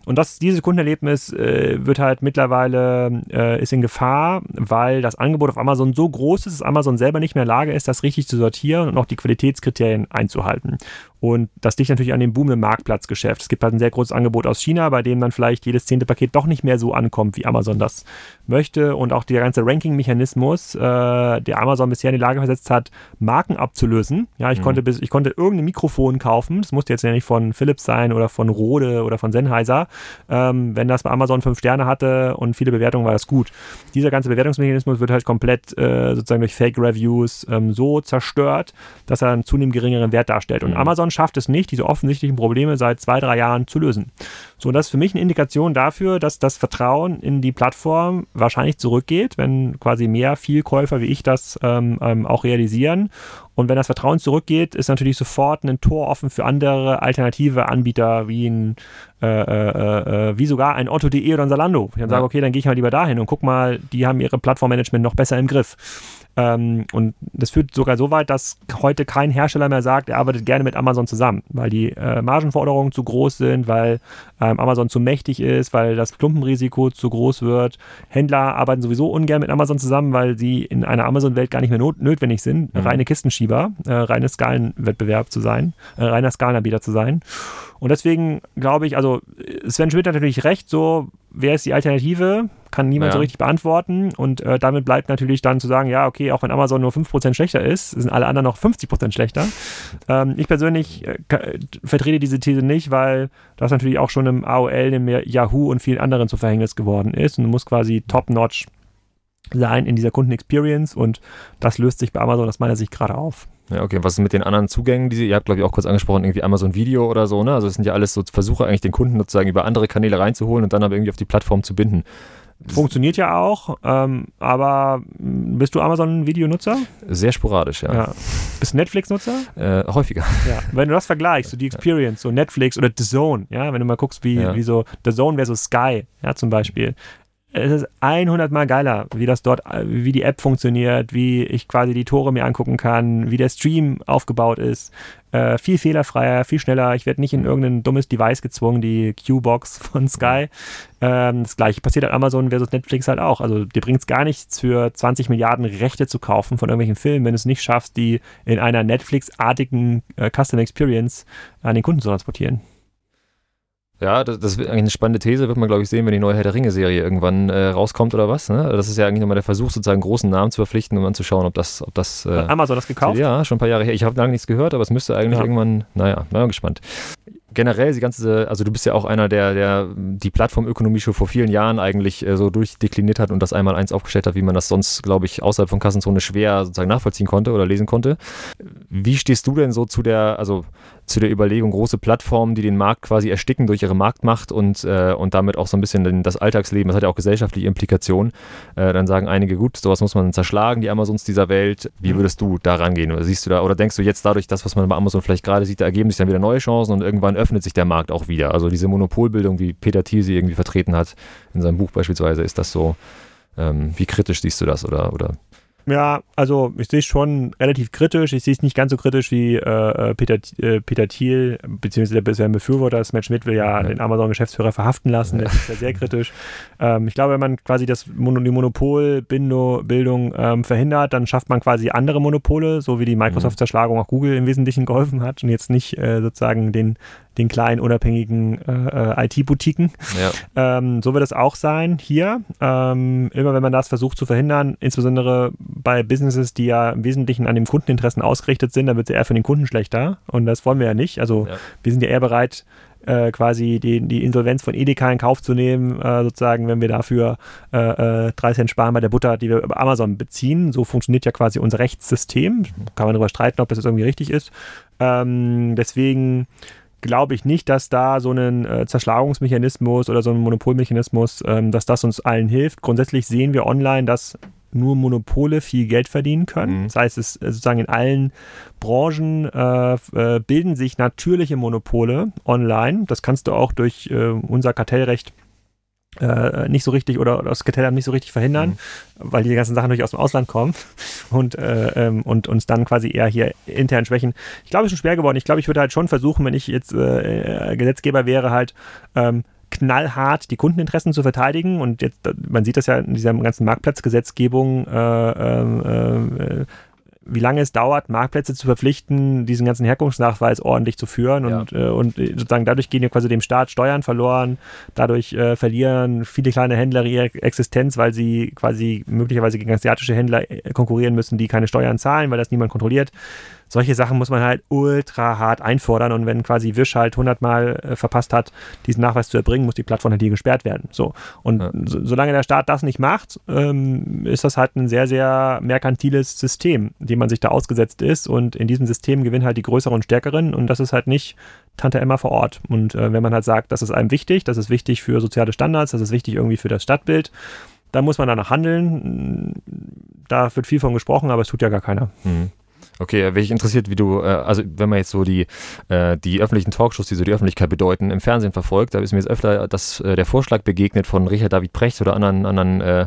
Und das, dieses Kundenerlebnis äh, wird halt mittlerweile äh, ist in Gefahr, weil das Angebot auf Amazon so groß ist, dass Amazon selber nicht mehr in der Lage ist, das richtig zu sortieren und auch die Qualitätskriterien einzuhalten. Und das liegt natürlich an dem boomenden Marktplatzgeschäft. Es gibt halt ein sehr großes Angebot aus China, bei dem dann vielleicht jedes zehnte Paket doch nicht mehr so ankommt, wie Amazon das möchte. Und auch der ganze Ranking-Mechanismus, äh, der Amazon bisher in die Lage versetzt hat, Marken abzulösen. Ja, ich, mhm. konnte bis, ich konnte irgendein Mikrofon kaufen. Das musste jetzt ja nicht von Philips sein oder von Rode oder von Sennheiser. Ähm, wenn das bei Amazon fünf Sterne hatte und viele Bewertungen, war das gut. Dieser ganze Bewertungsmechanismus wird halt komplett äh, sozusagen durch Fake-Reviews ähm, so zerstört, dass er einen zunehmend geringeren Wert darstellt. Und mhm. Amazon schafft es nicht, diese offensichtlichen Probleme seit zwei, drei Jahren zu lösen. So, das ist für mich eine Indikation dafür, dass das Vertrauen in die Plattform wahrscheinlich zurückgeht, wenn quasi mehr Vielkäufer wie ich das ähm, ähm, auch realisieren. Und wenn das Vertrauen zurückgeht, ist natürlich sofort ein Tor offen für andere alternative Anbieter wie ein, äh, äh, äh, wie sogar ein Otto.de oder ein Salando. Ich dann ja. sage, okay, dann gehe ich mal lieber dahin und guck mal, die haben ihre Plattformmanagement noch besser im Griff. Ähm, und das führt sogar so weit, dass heute kein Hersteller mehr sagt, er arbeitet gerne mit Amazon zusammen, weil die äh, Margenforderungen zu groß sind, weil ähm, Amazon zu mächtig ist, weil das Klumpenrisiko zu groß wird. Händler arbeiten sowieso ungern mit Amazon zusammen, weil sie in einer Amazon-Welt gar nicht mehr not notwendig sind, mhm. reine Kistenschieber, äh, reine Skalenwettbewerb zu sein, äh, reiner Skalenanbieter zu sein. Und deswegen glaube ich, also Sven Schmidt hat natürlich recht, so wer ist die Alternative? Kann niemand ja. so richtig beantworten. Und äh, damit bleibt natürlich dann zu sagen, ja, okay, auch wenn Amazon nur 5% schlechter ist, sind alle anderen noch 50% schlechter. Ähm, ich persönlich äh, vertrete diese These nicht, weil das natürlich auch schon im AOL, im Yahoo und vielen anderen zu Verhängnis geworden ist. Und du musst quasi top-notch sein in dieser Kundenexperience und das löst sich bei Amazon aus meiner Sicht gerade auf. Ja, okay. Was ist mit den anderen Zugängen, die Sie, ihr habt, glaube ich, auch kurz angesprochen, irgendwie Amazon Video oder so, ne? Also es sind ja alles so Versuche, eigentlich den Kunden sozusagen über andere Kanäle reinzuholen und dann aber irgendwie auf die Plattform zu binden. Funktioniert ja auch, ähm, aber bist du Amazon-Videonutzer? Sehr sporadisch, ja. ja. Bist du Netflix-Nutzer? Äh, häufiger. Ja. Wenn du das vergleichst, so die Experience, so Netflix oder The Zone, ja, wenn du mal guckst, wie, ja. wie so The Zone so Sky, ja, zum Beispiel es ist 100 mal geiler, wie das dort, wie die App funktioniert, wie ich quasi die Tore mir angucken kann, wie der Stream aufgebaut ist. Äh, viel fehlerfreier, viel schneller. Ich werde nicht in irgendein dummes Device gezwungen, die Q-Box von Sky. Ähm, das gleiche passiert an Amazon versus Netflix halt auch. Also dir bringt es gar nichts, für 20 Milliarden Rechte zu kaufen von irgendwelchen Filmen, wenn du es nicht schaffst, die in einer Netflix-artigen äh, Custom Experience an den Kunden zu transportieren. Ja, das, das, ist eigentlich eine spannende These, wird man, glaube ich, sehen, wenn die neue Herr der Ringe-Serie irgendwann äh, rauskommt oder was. Ne? Das ist ja eigentlich nochmal der Versuch, sozusagen großen Namen zu verpflichten, um dann zu schauen, ob das. Ob das äh, Amazon das gekauft? Ja, schon ein paar Jahre her. Ich habe lange nichts gehört, aber es müsste eigentlich ja. irgendwann, naja, na, gespannt generell die ganze, also du bist ja auch einer, der, der die Plattformökonomie schon vor vielen Jahren eigentlich äh, so durchdekliniert hat und das einmal eins aufgestellt hat, wie man das sonst, glaube ich, außerhalb von Kassenzone schwer sozusagen nachvollziehen konnte oder lesen konnte. Wie stehst du denn so zu der, also zu der Überlegung, große Plattformen, die den Markt quasi ersticken durch ihre Marktmacht und, äh, und damit auch so ein bisschen das Alltagsleben, das hat ja auch gesellschaftliche Implikationen. Äh, dann sagen einige, gut, sowas muss man zerschlagen, die Amazons dieser Welt. Wie mhm. würdest du da rangehen? Oder siehst du da, oder denkst du jetzt dadurch, das, was man bei Amazon vielleicht gerade sieht, da ergeben sich dann wieder neue Chancen und irgendwann öffnet sich der Markt auch wieder? Also diese Monopolbildung, wie Peter Thiel sie irgendwie vertreten hat in seinem Buch beispielsweise, ist das so, ähm, wie kritisch siehst du das oder, oder ja, also ich sehe es schon relativ kritisch. Ich sehe es nicht ganz so kritisch wie äh, äh Peter, äh, Peter Thiel, beziehungsweise der bisher Befürworter. Matt Schmidt will ja, ja. den Amazon-Geschäftsführer verhaften lassen. Das ist ja sehr kritisch. Ähm, ich glaube, wenn man quasi das die Monopolbildung ähm, verhindert, dann schafft man quasi andere Monopole, so wie die Microsoft-Zerschlagung auch Google im Wesentlichen geholfen hat und jetzt nicht äh, sozusagen den den kleinen unabhängigen äh, äh IT-Boutiquen. Ja. Ähm, so wird es auch sein hier. Ähm, immer wenn man das versucht zu verhindern, insbesondere bei Businesses, die ja im Wesentlichen an den Kundeninteressen ausgerichtet sind, dann wird es eher für den Kunden schlechter. Und das wollen wir ja nicht. Also ja. wir sind ja eher bereit, äh, quasi die, die Insolvenz von Edeka in Kauf zu nehmen, äh, sozusagen, wenn wir dafür äh, 3 äh, Cent sparen bei der Butter, die wir über Amazon beziehen. So funktioniert ja quasi unser Rechtssystem. Kann man darüber streiten, ob das jetzt irgendwie richtig ist. Ähm, deswegen glaube ich nicht, dass da so ein äh, Zerschlagungsmechanismus oder so ein Monopolmechanismus, ähm, dass das uns allen hilft. Grundsätzlich sehen wir online, dass nur Monopole viel Geld verdienen können. Mhm. Das heißt, es äh, sozusagen in allen Branchen äh, äh, bilden sich natürliche Monopole online. Das kannst du auch durch äh, unser Kartellrecht äh, nicht so richtig oder, das Kartellamt nicht so richtig verhindern, mhm. weil die ganzen Sachen natürlich aus dem Ausland kommen und, äh, ähm, und uns dann quasi eher hier intern schwächen. Ich glaube, es ist schon schwer geworden. Ich glaube, ich würde halt schon versuchen, wenn ich jetzt äh, Gesetzgeber wäre, halt ähm, knallhart die Kundeninteressen zu verteidigen. Und jetzt, man sieht das ja in dieser ganzen Marktplatzgesetzgebung, äh, ähm, äh, wie lange es dauert, Marktplätze zu verpflichten, diesen ganzen Herkunftsnachweis ordentlich zu führen. Und, ja. äh, und sozusagen dadurch gehen ja quasi dem Staat Steuern verloren. Dadurch äh, verlieren viele kleine Händler ihre Existenz, weil sie quasi möglicherweise gegen asiatische Händler äh, konkurrieren müssen, die keine Steuern zahlen, weil das niemand kontrolliert solche Sachen muss man halt ultra hart einfordern und wenn quasi Wisch halt hundertmal äh, verpasst hat, diesen Nachweis zu erbringen, muss die Plattform halt hier gesperrt werden. So. Und ja. so, solange der Staat das nicht macht, ähm, ist das halt ein sehr, sehr merkantiles System, dem man sich da ausgesetzt ist und in diesem System gewinnen halt die Größeren und Stärkeren und das ist halt nicht Tante Emma vor Ort. Und äh, wenn man halt sagt, das ist einem wichtig, das ist wichtig für soziale Standards, das ist wichtig irgendwie für das Stadtbild, dann muss man danach handeln. Da wird viel von gesprochen, aber es tut ja gar keiner. Mhm. Okay, wäre ich interessiert, wie du, äh, also wenn man jetzt so die, äh, die öffentlichen Talkshows, die so die Öffentlichkeit bedeuten, im Fernsehen verfolgt, da ist mir jetzt öfter das, äh, der Vorschlag begegnet von Richard David Precht oder anderen, anderen äh,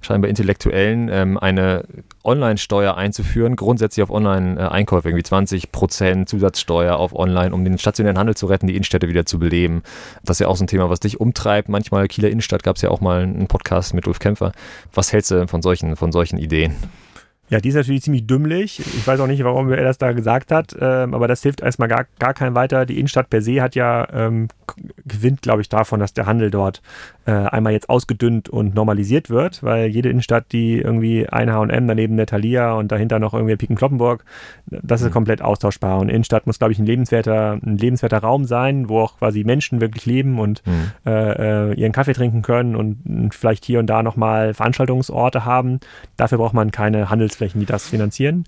scheinbar Intellektuellen, ähm, eine Online-Steuer einzuführen, grundsätzlich auf Online-Einkäufe, irgendwie 20 Prozent Zusatzsteuer auf Online, um den stationären Handel zu retten, die Innenstädte wieder zu beleben. Das ist ja auch so ein Thema, was dich umtreibt. Manchmal Kieler Innenstadt gab es ja auch mal einen Podcast mit Ulf Kämpfer. Was hältst du von solchen, von solchen Ideen? Ja, die ist natürlich ziemlich dümmlich. Ich weiß auch nicht, warum er das da gesagt hat, ähm, aber das hilft erstmal gar, gar keinem weiter. Die Innenstadt per se hat ja ähm, gewinnt, glaube ich, davon, dass der Handel dort äh, einmal jetzt ausgedünnt und normalisiert wird, weil jede Innenstadt, die irgendwie ein H&M, daneben der Thalia und dahinter noch irgendwie Piken Kloppenburg, das ist mhm. komplett austauschbar. Und Innenstadt muss, glaube ich, ein lebenswerter, ein lebenswerter Raum sein, wo auch quasi Menschen wirklich leben und mhm. äh, äh, ihren Kaffee trinken können und vielleicht hier und da nochmal Veranstaltungsorte haben. Dafür braucht man keine Handelsflächen, die das finanzieren.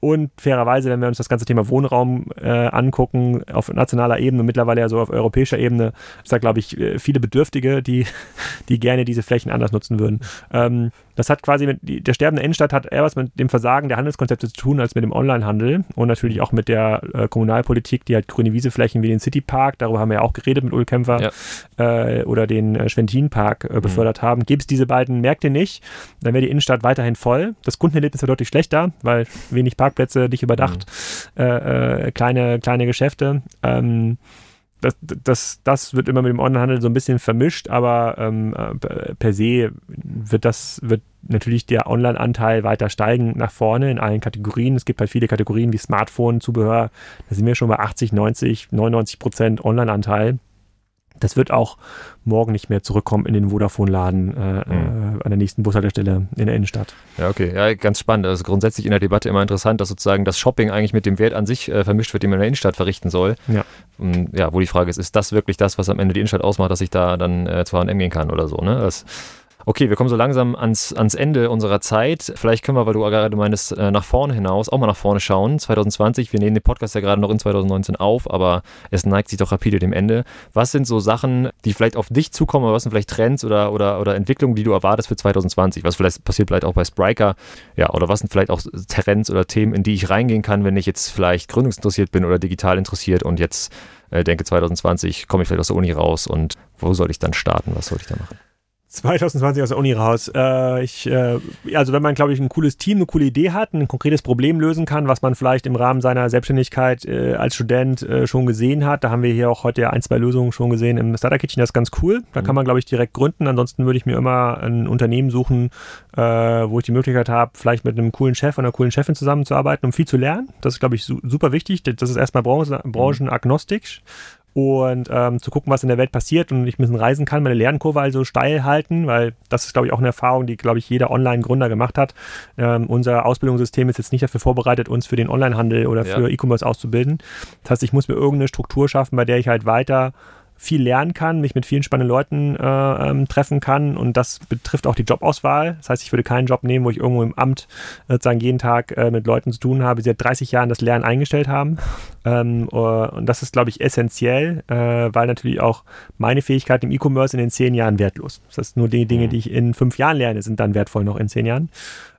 Und fairerweise, wenn wir uns das ganze Thema Wohnraum äh, angucken, auf nationaler Ebene, mittlerweile ja so auf europäischer Ebene, ist da, glaube ich, äh, viele Bedürftige, die, die gerne diese Flächen anders nutzen würden. Ähm, das hat quasi mit, der sterbende Innenstadt hat eher was mit dem Versagen der Handelskonzepte zu tun, als mit dem Onlinehandel und natürlich auch mit der äh, Kommunalpolitik, die halt grüne Wieseflächen wie den Citypark, darüber haben wir ja auch geredet mit Ulkämpfer, ja. äh, oder den äh, Schwentinpark äh, mhm. befördert mhm. haben. Gäbe es diese beiden Märkte nicht, dann wäre die Innenstadt weiterhin voll. Das Kundenerlebnis wäre deutlich schlechter, weil wenig Parkplätze, dich überdacht, mhm. äh, äh, kleine, kleine Geschäfte. Ähm, das, das, das wird immer mit dem Onlinehandel so ein bisschen vermischt, aber ähm, äh, per se wird das, wird natürlich der Online-Anteil weiter steigen nach vorne in allen Kategorien. Es gibt halt viele Kategorien wie Smartphone, Zubehör, da sind wir schon bei 80, 90, 99 Prozent Online-Anteil. Das wird auch morgen nicht mehr zurückkommen in den Vodafone-Laden äh, mhm. an der nächsten Bushaltestelle in der Innenstadt. Ja, okay. Ja, ganz spannend. Also grundsätzlich in der Debatte immer interessant, dass sozusagen das Shopping eigentlich mit dem Wert an sich äh, vermischt wird, den man in der Innenstadt verrichten soll. Ja. Und, ja, wo die Frage ist, ist das wirklich das, was am Ende die Innenstadt ausmacht, dass ich da dann äh, zu H&M gehen kann oder so, ne? Das Okay, wir kommen so langsam ans, ans Ende unserer Zeit. Vielleicht können wir, weil du gerade meinst, äh, nach vorne hinaus auch mal nach vorne schauen. 2020, wir nehmen den Podcast ja gerade noch in 2019 auf, aber es neigt sich doch rapide dem Ende. Was sind so Sachen, die vielleicht auf dich zukommen, oder was sind vielleicht Trends oder, oder, oder Entwicklungen, die du erwartest für 2020? Was vielleicht passiert vielleicht auch bei Spriker? Ja, oder was sind vielleicht auch Trends oder Themen, in die ich reingehen kann, wenn ich jetzt vielleicht gründungsinteressiert bin oder digital interessiert und jetzt äh, denke 2020 komme ich vielleicht aus der Uni raus und wo soll ich dann starten? Was soll ich da machen? 2020 aus der Uni raus. Äh, ich, äh, also wenn man, glaube ich, ein cooles Team, eine coole Idee hat, ein konkretes Problem lösen kann, was man vielleicht im Rahmen seiner Selbstständigkeit äh, als Student äh, schon gesehen hat, da haben wir hier auch heute ein, zwei Lösungen schon gesehen im Starter Kitchen, das ist ganz cool. Da mhm. kann man, glaube ich, direkt gründen. Ansonsten würde ich mir immer ein Unternehmen suchen, äh, wo ich die Möglichkeit habe, vielleicht mit einem coolen Chef oder einer coolen Chefin zusammenzuarbeiten, um viel zu lernen. Das ist, glaube ich, su super wichtig. Das ist erstmal branchen branchenagnostisch und ähm, zu gucken, was in der Welt passiert und ich ein bisschen reisen kann, meine Lernkurve also steil halten, weil das ist, glaube ich, auch eine Erfahrung, die, glaube ich, jeder Online-Gründer gemacht hat. Ähm, unser Ausbildungssystem ist jetzt nicht dafür vorbereitet, uns für den Onlinehandel oder für ja. E-Commerce auszubilden. Das heißt, ich muss mir irgendeine Struktur schaffen, bei der ich halt weiter viel lernen kann, mich mit vielen spannenden Leuten äh, ähm, treffen kann und das betrifft auch die Jobauswahl. Das heißt, ich würde keinen Job nehmen, wo ich irgendwo im Amt sozusagen jeden Tag äh, mit Leuten zu tun habe, die seit 30 Jahren das Lernen eingestellt haben. Ähm, uh, und das ist, glaube ich, essentiell, äh, weil natürlich auch meine Fähigkeit im E-Commerce in den zehn Jahren wertlos. Das heißt, nur die Dinge, mhm. die ich in fünf Jahren lerne, sind dann wertvoll noch in zehn Jahren.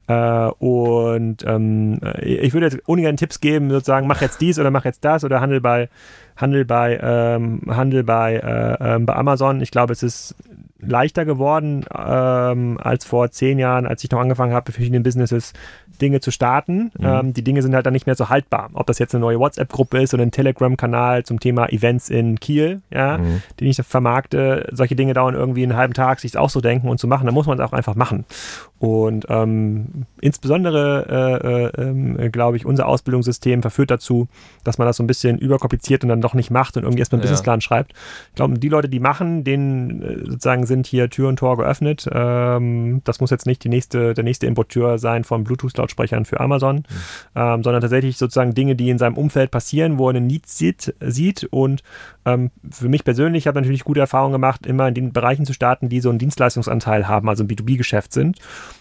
Äh, und ähm, ich würde jetzt ungern Tipps geben, sozusagen, mach jetzt dies oder mach jetzt das oder handel bei, handel bei, ähm, handel bei, äh, ähm, bei Amazon. Ich glaube, es ist leichter geworden ähm, als vor zehn Jahren, als ich noch angefangen habe, verschiedene Businesses Dinge zu starten. Mhm. Ähm, die Dinge sind halt dann nicht mehr so haltbar. Ob das jetzt eine neue WhatsApp-Gruppe ist oder ein Telegram-Kanal zum Thema Events in Kiel, ja, mhm. den ich vermarkte. Solche Dinge dauern irgendwie einen halben Tag, sich auch so denken und zu machen. Da muss man es auch einfach machen. Und ähm, insbesondere, äh, äh, glaube ich, unser Ausbildungssystem verführt dazu, dass man das so ein bisschen überkompliziert und dann doch nicht macht und irgendwie erstmal einen ja. Businessplan schreibt. Ich glaube, die Leute, die machen, denen äh, sozusagen sind hier Tür und Tor geöffnet. Ähm, das muss jetzt nicht die nächste, der nächste Importeur sein von Bluetooth-Lautsprechern für Amazon, mhm. ähm, sondern tatsächlich sozusagen Dinge, die in seinem Umfeld passieren, wo er einen Need sieht, sieht und ähm, für mich persönlich habe ich natürlich gute Erfahrungen gemacht, immer in den Bereichen zu starten, die so einen Dienstleistungsanteil haben, also ein B2B-Geschäft sind.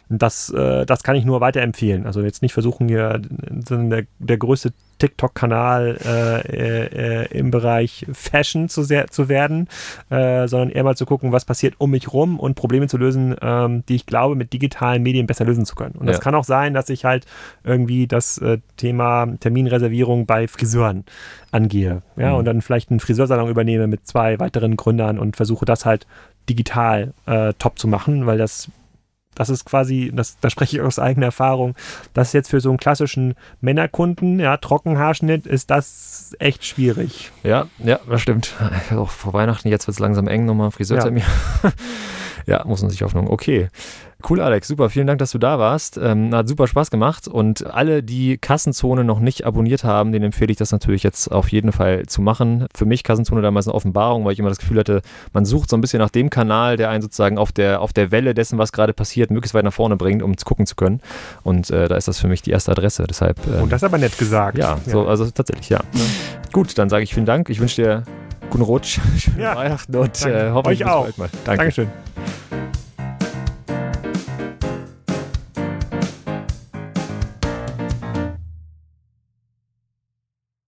Und das, äh, das kann ich nur weiterempfehlen. Also jetzt nicht versuchen, hier der, der größte TikTok-Kanal äh, äh, im Bereich Fashion zu, sehr, zu werden, äh, sondern eher mal zu gucken, was passiert um mich rum und Probleme zu lösen, ähm, die ich glaube, mit digitalen Medien besser lösen zu können. Und ja. das kann auch sein, dass ich halt irgendwie das äh, Thema Terminreservierung bei Friseuren angehe. Ja, mhm. und dann vielleicht einen Friseursalon übernehme mit zwei weiteren Gründern und versuche das halt digital äh, top zu machen, weil das das ist quasi, das, da spreche ich aus eigener Erfahrung, das ist jetzt für so einen klassischen Männerkunden, ja, Trockenhaarschnitt, ist das echt schwierig. Ja, ja, das stimmt. Auch vor Weihnachten, jetzt wird es langsam eng, nochmal Friseurtermin. Ja. ja, muss man sich Hoffnung. Okay. Cool, Alex. Super. Vielen Dank, dass du da warst. Ähm, hat super Spaß gemacht. Und alle, die Kassenzone noch nicht abonniert haben, denen empfehle ich das natürlich jetzt auf jeden Fall zu machen. Für mich Kassenzone damals eine Offenbarung, weil ich immer das Gefühl hatte, man sucht so ein bisschen nach dem Kanal, der einen sozusagen auf der, auf der Welle dessen, was gerade passiert, möglichst weit nach vorne bringt, um gucken zu können. Und äh, da ist das für mich die erste Adresse. Deshalb. Ähm, Und das aber nett gesagt. Ja, ja. So, also tatsächlich, ja. ja. Gut, dann sage ich vielen Dank. Ich wünsche dir guten Rutsch, schönen ja. Weihnachten und äh, hoffentlich Euch auch. bald mal. Danke. Dankeschön.